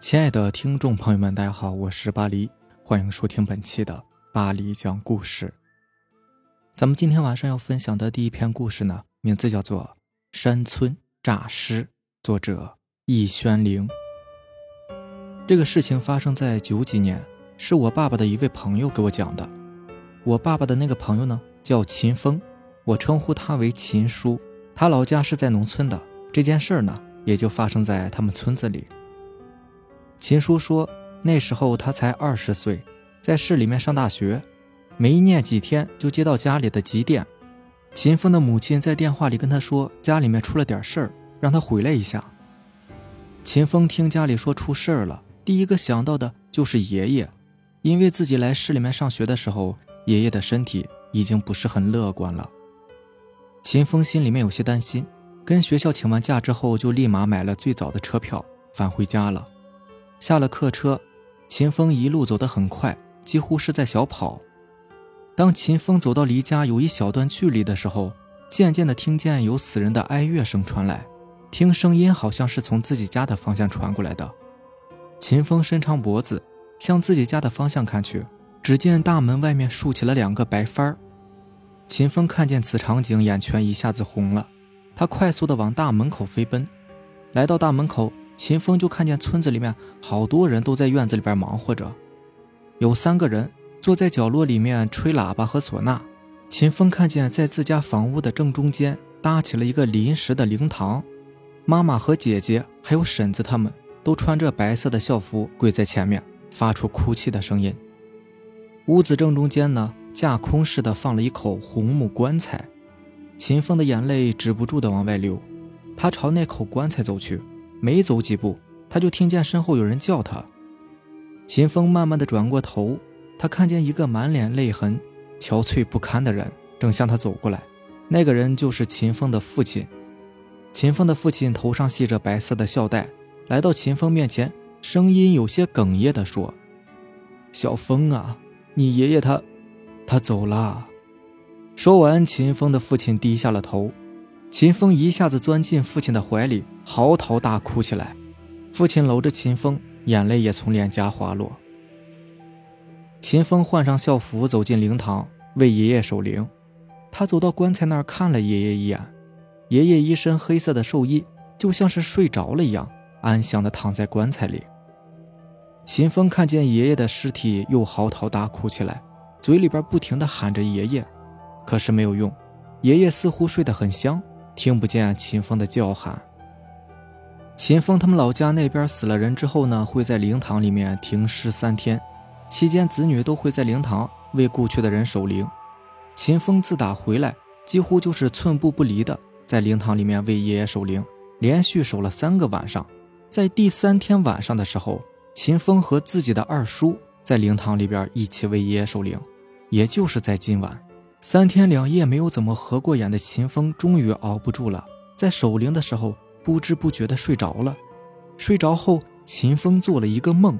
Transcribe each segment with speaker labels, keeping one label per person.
Speaker 1: 亲爱的听众朋友们，大家好，我是巴黎，欢迎收听本期的巴黎讲故事。咱们今天晚上要分享的第一篇故事呢，名字叫做《山村诈尸》，作者易轩灵。这个事情发生在九几年，是我爸爸的一位朋友给我讲的。我爸爸的那个朋友呢，叫秦风，我称呼他为秦叔。他老家是在农村的，这件事儿呢，也就发生在他们村子里。秦叔说，那时候他才二十岁，在市里面上大学，没念几天就接到家里的急电。秦风的母亲在电话里跟他说，家里面出了点事儿，让他回来一下。秦风听家里说出事儿了，第一个想到的就是爷爷，因为自己来市里面上学的时候，爷爷的身体已经不是很乐观了。秦风心里面有些担心，跟学校请完假之后，就立马买了最早的车票返回家了。下了客车，秦风一路走得很快，几乎是在小跑。当秦风走到离家有一小段距离的时候，渐渐地听见有死人的哀乐声传来，听声音好像是从自己家的方向传过来的。秦风伸长脖子向自己家的方向看去，只见大门外面竖起了两个白帆儿。秦风看见此场景，眼圈一下子红了，他快速地往大门口飞奔，来到大门口。秦风就看见村子里面好多人都在院子里边忙活着，有三个人坐在角落里面吹喇叭和唢呐。秦风看见在自家房屋的正中间搭起了一个临时的灵堂，妈妈和姐姐还有婶子他们都穿着白色的校服跪在前面，发出哭泣的声音。屋子正中间呢，架空似的放了一口红木棺材，秦风的眼泪止不住的往外流，他朝那口棺材走去。没走几步，他就听见身后有人叫他。秦风慢慢的转过头，他看见一个满脸泪痕、憔悴不堪的人正向他走过来。那个人就是秦风的父亲。秦风的父亲头上系着白色的孝带，来到秦风面前，声音有些哽咽的说：“小风啊，你爷爷他，他走了。”说完，秦风的父亲低下了头。秦风一下子钻进父亲的怀里，嚎啕大哭起来。父亲搂着秦风，眼泪也从脸颊滑落。秦风换上校服，走进灵堂，为爷爷守灵。他走到棺材那儿，看了爷爷一眼。爷爷一身黑色的寿衣，就像是睡着了一样，安详地躺在棺材里。秦风看见爷爷的尸体，又嚎啕大哭起来，嘴里边不停地喊着爷爷，可是没有用，爷爷似乎睡得很香。听不见秦风的叫喊。秦风他们老家那边死了人之后呢，会在灵堂里面停尸三天，期间子女都会在灵堂为故去的人守灵。秦风自打回来，几乎就是寸步不离的在灵堂里面为爷爷守灵，连续守了三个晚上。在第三天晚上的时候，秦风和自己的二叔在灵堂里边一起为爷爷守灵，也就是在今晚。三天两夜没有怎么合过眼的秦风，终于熬不住了，在守灵的时候不知不觉的睡着了。睡着后，秦风做了一个梦，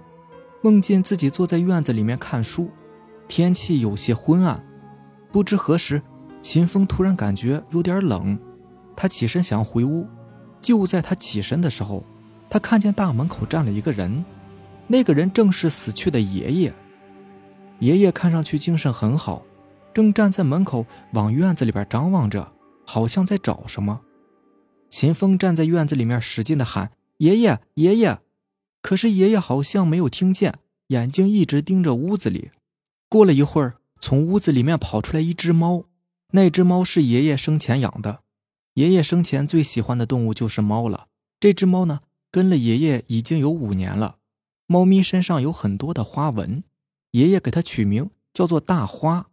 Speaker 1: 梦见自己坐在院子里面看书，天气有些昏暗。不知何时，秦风突然感觉有点冷，他起身想回屋。就在他起身的时候，他看见大门口站了一个人，那个人正是死去的爷爷。爷爷看上去精神很好。正站在门口往院子里边张望着，好像在找什么。秦风站在院子里面使劲的喊：“爷爷，爷爷！”可是爷爷好像没有听见，眼睛一直盯着屋子里。过了一会儿，从屋子里面跑出来一只猫，那只猫是爷爷生前养的。爷爷生前最喜欢的动物就是猫了。这只猫呢，跟了爷爷已经有五年了。猫咪身上有很多的花纹，爷爷给它取名叫做大花。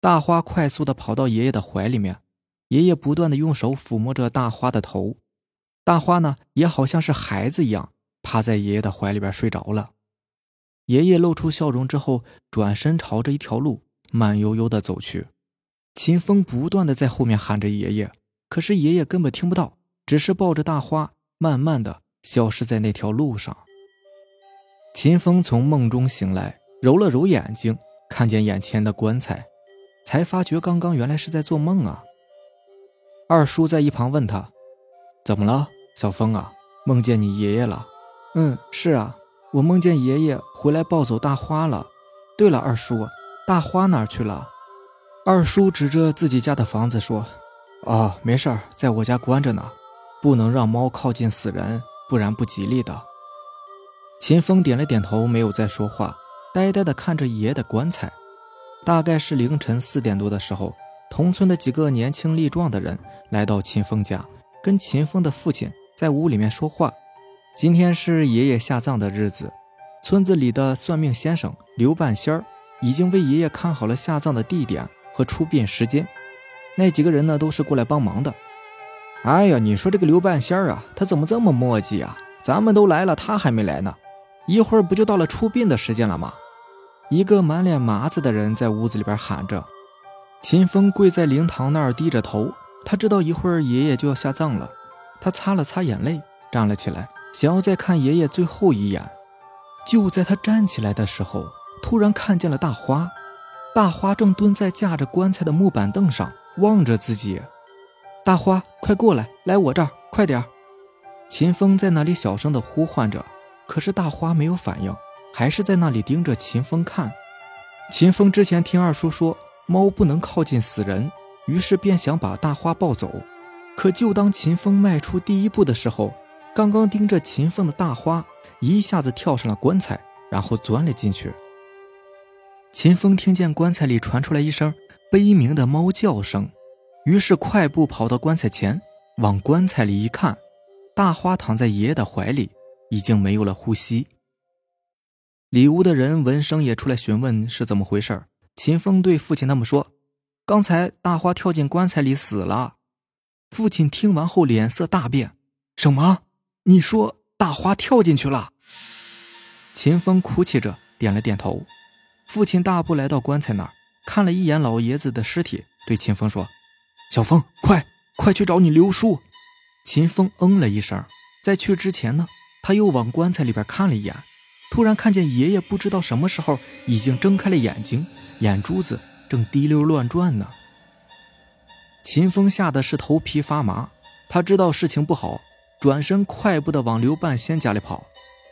Speaker 1: 大花快速的跑到爷爷的怀里面，爷爷不断的用手抚摸着大花的头，大花呢也好像是孩子一样趴在爷爷的怀里边睡着了。爷爷露出笑容之后，转身朝着一条路慢悠悠的走去。秦风不断的在后面喊着爷爷，可是爷爷根本听不到，只是抱着大花慢慢的消失在那条路上。秦风从梦中醒来，揉了揉眼睛，看见眼前的棺材。才发觉刚刚原来是在做梦啊！二叔在一旁问他：“怎么了，小峰啊？梦见你爷爷了？”嗯，是啊，我梦见爷爷回来抱走大花了。对了，二叔，大花哪去了？二叔指着自己家的房子说：“哦，没事儿，在我家关着呢，不能让猫靠近死人，不然不吉利的。”秦风点了点头，没有再说话，呆呆地看着爷爷的棺材。大概是凌晨四点多的时候，同村的几个年轻力壮的人来到秦风家，跟秦风的父亲在屋里面说话。今天是爷爷下葬的日子，村子里的算命先生刘半仙儿已经为爷爷看好了下葬的地点和出殡时间。那几个人呢，都是过来帮忙的。哎呀，你说这个刘半仙儿啊，他怎么这么磨叽啊？咱们都来了，他还没来呢。一会儿不就到了出殡的时间了吗？一个满脸麻子的人在屋子里边喊着。秦风跪在灵堂那儿低着头，他知道一会儿爷爷就要下葬了。他擦了擦眼泪，站了起来，想要再看爷爷最后一眼。就在他站起来的时候，突然看见了大花。大花正蹲在架着棺材的木板凳上，望着自己。大花，快过来，来我这儿，快点秦风在那里小声地呼唤着。可是大花没有反应，还是在那里盯着秦风看。秦风之前听二叔说猫不能靠近死人，于是便想把大花抱走。可就当秦风迈出第一步的时候，刚刚盯着秦风的大花一下子跳上了棺材，然后钻了进去。秦风听见棺材里传出来一声悲鸣的猫叫声，于是快步跑到棺材前，往棺材里一看，大花躺在爷爷的怀里。已经没有了呼吸。里屋的人闻声也出来询问是怎么回事。秦风对父亲那么说：“刚才大花跳进棺材里死了。”父亲听完后脸色大变：“什么？你说大花跳进去了？”秦风哭泣着点了点头。父亲大步来到棺材那儿，看了一眼老爷子的尸体，对秦风说：“小风，快快去找你刘叔。”秦风嗯了一声。在去之前呢。他又往棺材里边看了一眼，突然看见爷爷不知道什么时候已经睁开了眼睛，眼珠子正滴溜乱转呢。秦风吓得是头皮发麻，他知道事情不好，转身快步的往刘半仙家里跑。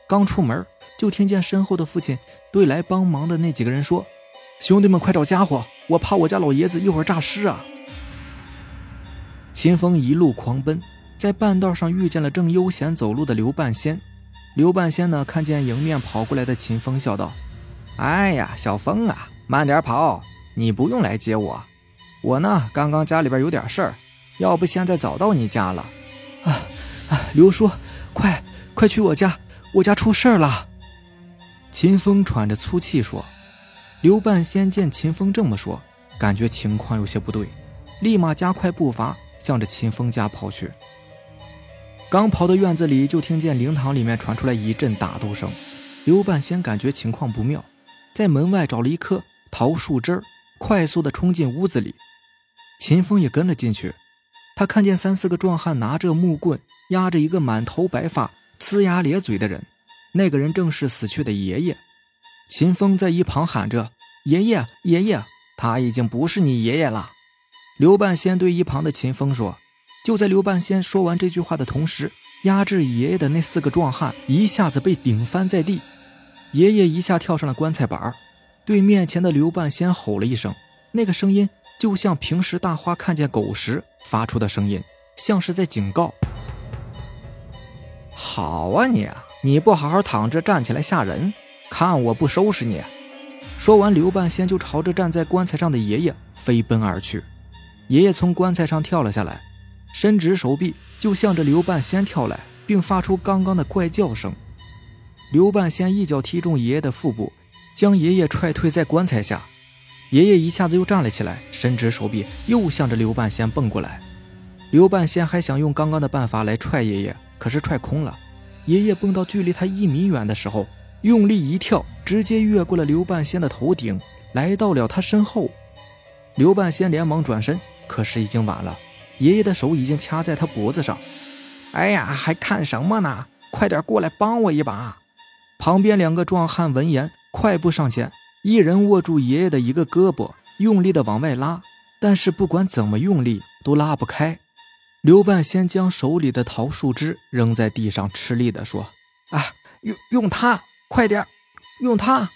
Speaker 1: 刚出门，就听见身后的父亲对来帮忙的那几个人说：“兄弟们，快找家伙，我怕我家老爷子一会儿诈尸啊！”秦风一路狂奔。在半道上遇见了正悠闲走路的刘半仙，刘半仙呢看见迎面跑过来的秦风，笑道：“哎呀，小风啊，慢点跑，你不用来接我，我呢刚刚家里边有点事儿，要不现在早到你家了。”啊啊，刘叔，快快去我家，我家出事儿了。秦风喘着粗气说。刘半仙见秦风这么说，感觉情况有些不对，立马加快步伐，向着秦风家跑去。刚跑到院子里，就听见灵堂里面传出来一阵打斗声。刘半仙感觉情况不妙，在门外找了一棵桃树枝儿，快速的冲进屋子里。秦风也跟了进去。他看见三四个壮汉拿着木棍压着一个满头白发、呲牙咧嘴的人，那个人正是死去的爷爷。秦风在一旁喊着：“爷爷，爷爷，他已经不是你爷爷了。”刘半仙对一旁的秦风说。就在刘半仙说完这句话的同时，压制爷爷的那四个壮汉一下子被顶翻在地，爷爷一下跳上了棺材板对面前的刘半仙吼了一声，那个声音就像平时大花看见狗时发出的声音，像是在警告。好啊，你你不好好躺着，站起来吓人，看我不收拾你！说完，刘半仙就朝着站在棺材上的爷爷飞奔而去，爷爷从棺材上跳了下来。伸直手臂，就向着刘半仙跳来，并发出刚刚的怪叫声。刘半仙一脚踢中爷爷的腹部，将爷爷踹退在棺材下。爷爷一下子又站了起来，伸直手臂，又向着刘半仙蹦过来。刘半仙还想用刚刚的办法来踹爷爷，可是踹空了。爷爷蹦到距离他一米远的时候，用力一跳，直接越过了刘半仙的头顶，来到了他身后。刘半仙连忙转身，可是已经晚了。爷爷的手已经掐在他脖子上，哎呀，还看什么呢？快点过来帮我一把！旁边两个壮汉闻言，快步上前，一人握住爷爷的一个胳膊，用力的往外拉，但是不管怎么用力都拉不开。刘半仙将手里的桃树枝扔在地上，吃力的说：“啊，用用它，快点，用它！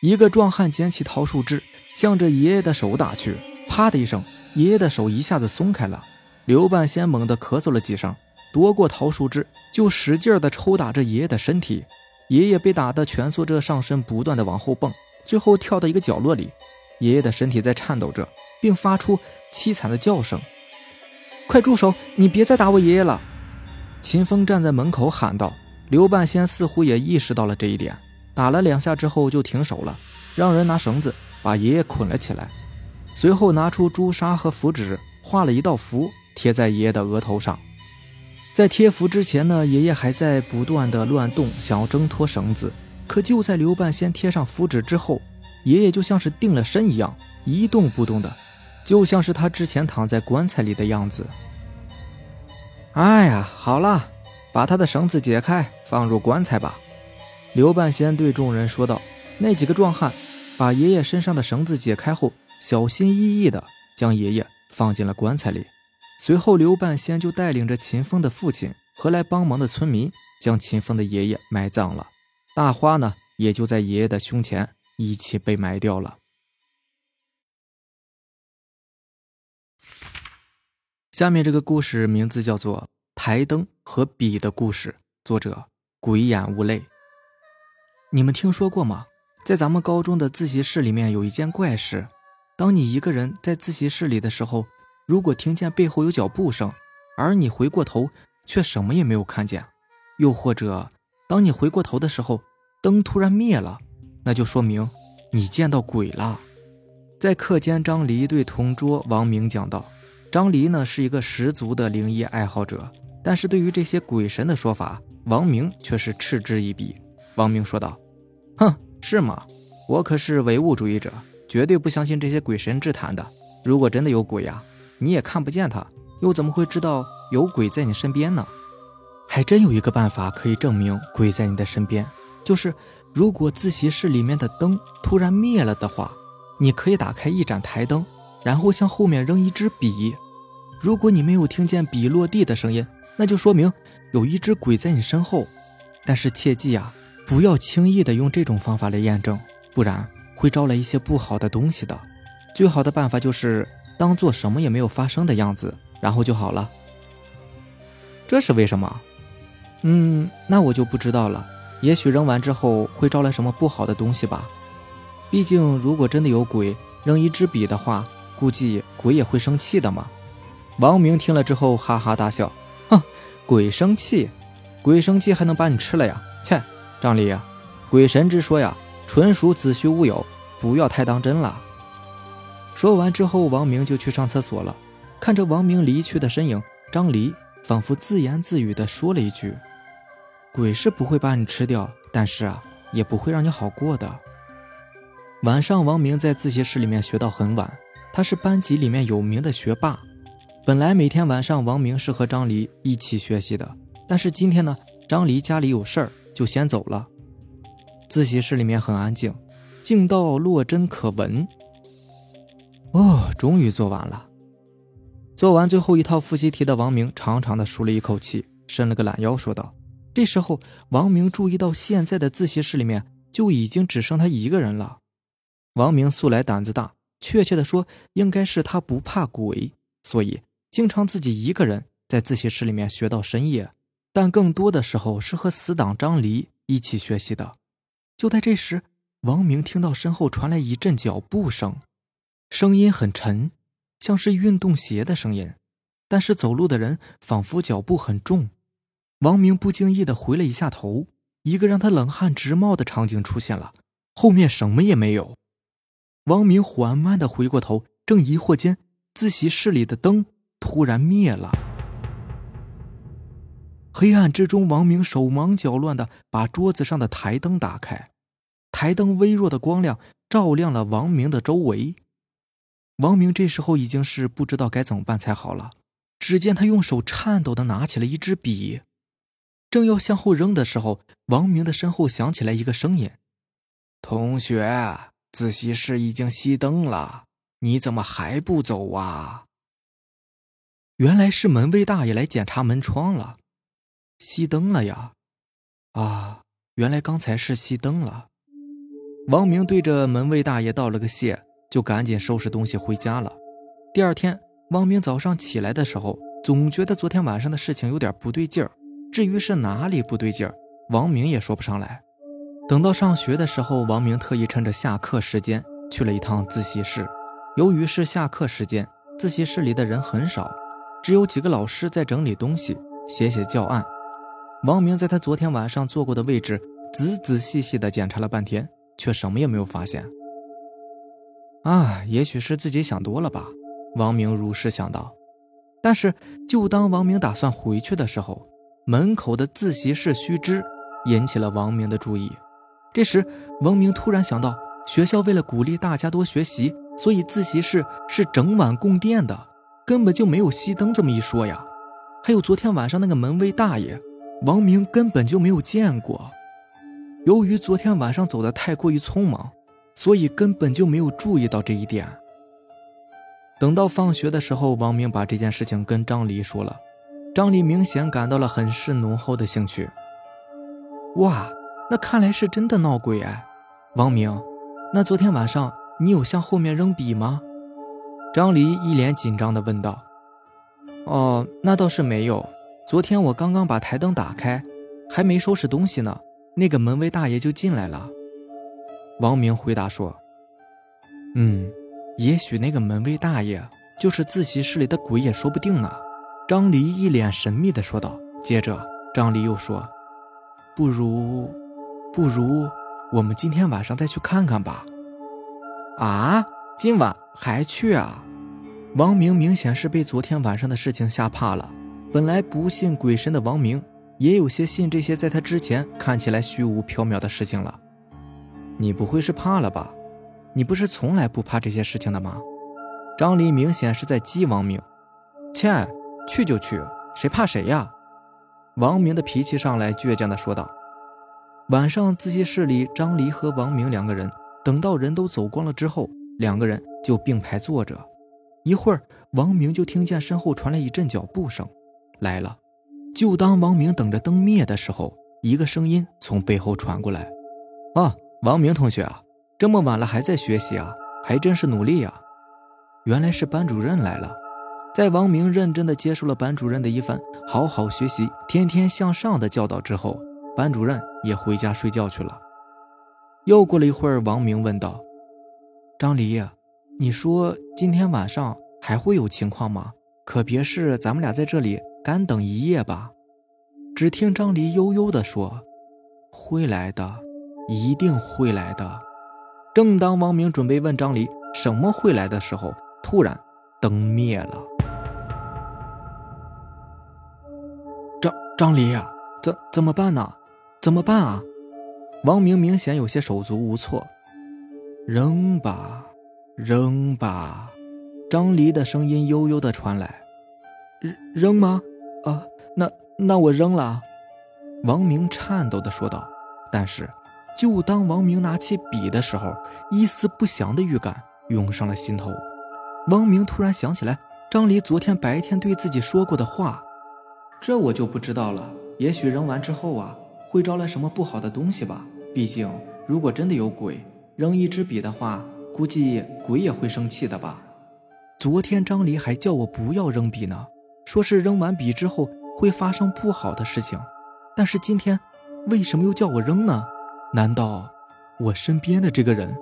Speaker 1: 一个壮汉捡起桃树枝，向着爷爷的手打去。啪的一声，爷爷的手一下子松开了。刘半仙猛地咳嗽了几声，夺过桃树枝，就使劲的抽打着爷爷的身体。爷爷被打得蜷缩着上身，不断的往后蹦，最后跳到一个角落里。爷爷的身体在颤抖着，并发出凄惨的叫声。快住手！你别再打我爷爷了！秦风站在门口喊道。刘半仙似乎也意识到了这一点，打了两下之后就停手了，让人拿绳子把爷爷捆了起来，随后拿出朱砂和符纸，画了一道符贴在爷爷的额头上。在贴符之前呢，爷爷还在不断的乱动，想要挣脱绳子。可就在刘半仙贴上符纸之后，爷爷就像是定了身一样，一动不动的，就像是他之前躺在棺材里的样子。哎呀，好了。把他的绳子解开，放入棺材吧。”刘半仙对众人说道。那几个壮汉把爷爷身上的绳子解开后，小心翼翼的将爷爷放进了棺材里。随后，刘半仙就带领着秦风的父亲和来帮忙的村民，将秦风的爷爷埋葬了。大花呢，也就在爷爷的胸前一起被埋掉了。下面这个故事名字叫做。台灯和笔的故事，作者鬼眼无泪。你们听说过吗？在咱们高中的自习室里面有一件怪事：当你一个人在自习室里的时候，如果听见背后有脚步声，而你回过头却什么也没有看见；又或者当你回过头的时候，灯突然灭了，那就说明你见到鬼了。在课间，张黎对同桌王明讲道：“张黎呢是一个十足的灵异爱好者。”但是对于这些鬼神的说法，王明却是嗤之以鼻。王明说道：“哼，是吗？我可是唯物主义者，绝对不相信这些鬼神之谈的。如果真的有鬼呀，你也看不见他，又怎么会知道有鬼在你身边呢？还真有一个办法可以证明鬼在你的身边，就是如果自习室里面的灯突然灭了的话，你可以打开一盏台灯，然后向后面扔一支笔。如果你没有听见笔落地的声音，那就说明有一只鬼在你身后，但是切记啊，不要轻易的用这种方法来验证，不然会招来一些不好的东西的。最好的办法就是当做什么也没有发生的样子，然后就好了。这是为什么？嗯，那我就不知道了。也许扔完之后会招来什么不好的东西吧。毕竟如果真的有鬼扔一支笔的话，估计鬼也会生气的嘛。王明听了之后哈哈大笑。哼，鬼生气，鬼生气还能把你吃了呀？切，张丽，鬼神之说呀，纯属子虚乌有，不要太当真了。说完之后，王明就去上厕所了。看着王明离去的身影，张离仿佛自言自语地说了一句：“鬼是不会把你吃掉，但是啊，也不会让你好过的。”晚上，王明在自习室里面学到很晚，他是班级里面有名的学霸。本来每天晚上王明是和张离一起学习的，但是今天呢，张离家里有事儿，就先走了。自习室里面很安静，静到落针可闻。哦，终于做完了。做完最后一套复习题的王明长长的舒了一口气，伸了个懒腰，说道：“这时候，王明注意到现在的自习室里面就已经只剩他一个人了。王明素来胆子大，确切的说，应该是他不怕鬼，所以。”经常自己一个人在自习室里面学到深夜，但更多的时候是和死党张离一起学习的。就在这时，王明听到身后传来一阵脚步声，声音很沉，像是运动鞋的声音，但是走路的人仿佛脚步很重。王明不经意的回了一下头，一个让他冷汗直冒的场景出现了，后面什么也没有。王明缓慢的回过头，正疑惑间，自习室里的灯。突然灭了，黑暗之中，王明手忙脚乱的把桌子上的台灯打开，台灯微弱的光亮照亮了王明的周围。王明这时候已经是不知道该怎么办才好了。只见他用手颤抖的拿起了一支笔，正要向后扔的时候，王明的身后响起来一个声音：“同学，自习室已经熄灯了，你怎么还不走啊？”原来是门卫大爷来检查门窗了，熄灯了呀！啊，原来刚才是熄灯了。王明对着门卫大爷道了个谢，就赶紧收拾东西回家了。第二天，王明早上起来的时候，总觉得昨天晚上的事情有点不对劲儿。至于是哪里不对劲儿，王明也说不上来。等到上学的时候，王明特意趁着下课时间去了一趟自习室。由于是下课时间，自习室里的人很少，只有几个老师在整理东西、写写教案。王明在他昨天晚上坐过的位置仔仔细细地检查了半天，却什么也没有发现。啊，也许是自己想多了吧，王明如是想到。但是，就当王明打算回去的时候，门口的自习室须知引起了王明的注意。这时，王明突然想到，学校为了鼓励大家多学习，所以自习室是整晚供电的，根本就没有熄灯这么一说呀。还有昨天晚上那个门卫大爷。王明根本就没有见过。由于昨天晚上走的太过于匆忙，所以根本就没有注意到这一点。等到放学的时候，王明把这件事情跟张黎说了。张黎明显感到了很是浓厚的兴趣。哇，那看来是真的闹鬼哎！王明，那昨天晚上你有向后面扔笔吗？张黎一脸紧张地问道。哦，那倒是没有。昨天我刚刚把台灯打开，还没收拾东西呢，那个门卫大爷就进来了。王明回答说：“嗯，也许那个门卫大爷就是自习室里的鬼也说不定呢。”张离一脸神秘的说道。接着，张离又说：“不如，不如我们今天晚上再去看看吧。”啊，今晚还去啊？王明明显是被昨天晚上的事情吓怕了。本来不信鬼神的王明，也有些信这些在他之前看起来虚无缥缈的事情了。你不会是怕了吧？你不是从来不怕这些事情的吗？张黎明显是在激王明。切，去就去，谁怕谁呀？王明的脾气上来，倔强地说道。晚上自习室里，张黎和王明两个人等到人都走光了之后，两个人就并排坐着。一会儿，王明就听见身后传来一阵脚步声。来了，就当王明等着灯灭的时候，一个声音从背后传过来：“啊，王明同学啊，这么晚了还在学习啊，还真是努力啊！”原来是班主任来了。在王明认真的接受了班主任的一番“好好学习，天天向上”的教导之后，班主任也回家睡觉去了。又过了一会儿，王明问道：“张黎，你说今天晚上还会有情况吗？可别是咱们俩在这里……”干等一夜吧，只听张黎悠悠地说：“会来的，一定会来的。”正当王明准备问张黎什么会来的时候，突然灯灭了。张张黎呀，怎怎么办呢？怎么办啊？王明明显有些手足无措。扔吧，扔吧。张黎的声音悠悠的传来：“扔扔吗？”啊，那那我扔了。”王明颤抖的说道。但是，就当王明拿起笔的时候，一丝不祥的预感涌上了心头。王明突然想起来张黎昨天白天对自己说过的话，这我就不知道了。也许扔完之后啊，会招来什么不好的东西吧。毕竟，如果真的有鬼，扔一支笔的话，估计鬼也会生气的吧。昨天张黎还叫我不要扔笔呢。说是扔完笔之后会发生不好的事情，但是今天为什么又叫我扔呢？难道我身边的这个人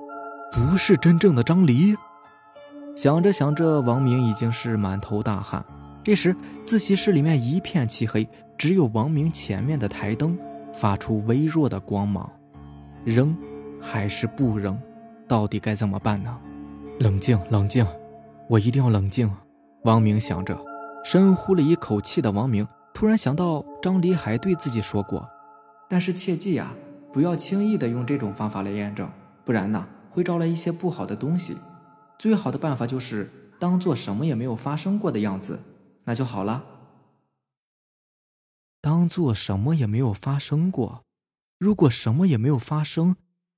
Speaker 1: 不是真正的张黎？想着想着，王明已经是满头大汗。这时，自习室里面一片漆黑，只有王明前面的台灯发出微弱的光芒。扔还是不扔？到底该怎么办呢？冷静，冷静，我一定要冷静。王明想着。深呼了一口气的王明突然想到，张黎还对自己说过：“但是切记呀，不要轻易的用这种方法来验证，不然呢，会招来一些不好的东西。最好的办法就是当做什么也没有发生过的样子，那就好了。当做什么也没有发生过。如果什么也没有发生，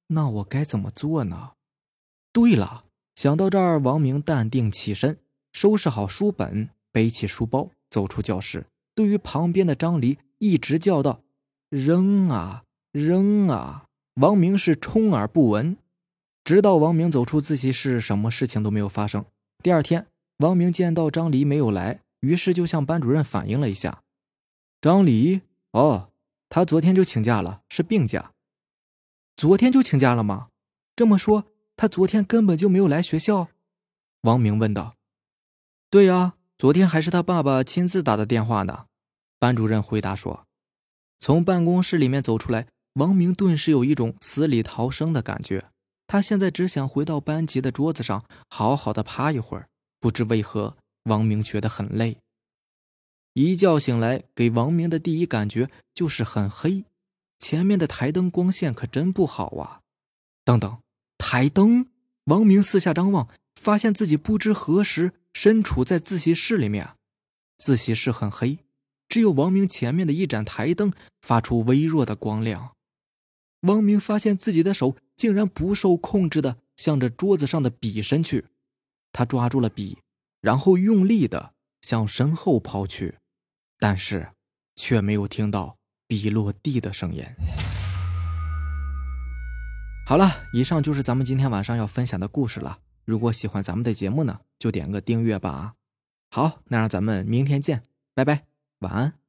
Speaker 1: 那我该怎么做呢？对了，想到这儿，王明淡定起身，收拾好书本。”背起书包走出教室，对于旁边的张黎一直叫道：“扔啊，扔啊！王明是充耳不闻，直到王明走出自习室，什么事情都没有发生。第二天，王明见到张黎没有来，于是就向班主任反映了一下。张黎，哦，他昨天就请假了，是病假。昨天就请假了吗？这么说，他昨天根本就没有来学校？王明问道。对呀，昨天还是他爸爸亲自打的电话呢。班主任回答说。从办公室里面走出来，王明顿时有一种死里逃生的感觉。他现在只想回到班级的桌子上，好好的趴一会儿。不知为何，王明觉得很累。一觉醒来，给王明的第一感觉就是很黑，前面的台灯光线可真不好啊！等等，台灯！王明四下张望，发现自己不知何时身处在自习室里面。自习室很黑。只有王明前面的一盏台灯发出微弱的光亮，王明发现自己的手竟然不受控制的向着桌子上的笔伸去，他抓住了笔，然后用力的向身后抛去，但是却没有听到笔落地的声音。好了，以上就是咱们今天晚上要分享的故事了。如果喜欢咱们的节目呢，就点个订阅吧。好，那让咱们明天见，拜拜。晚安。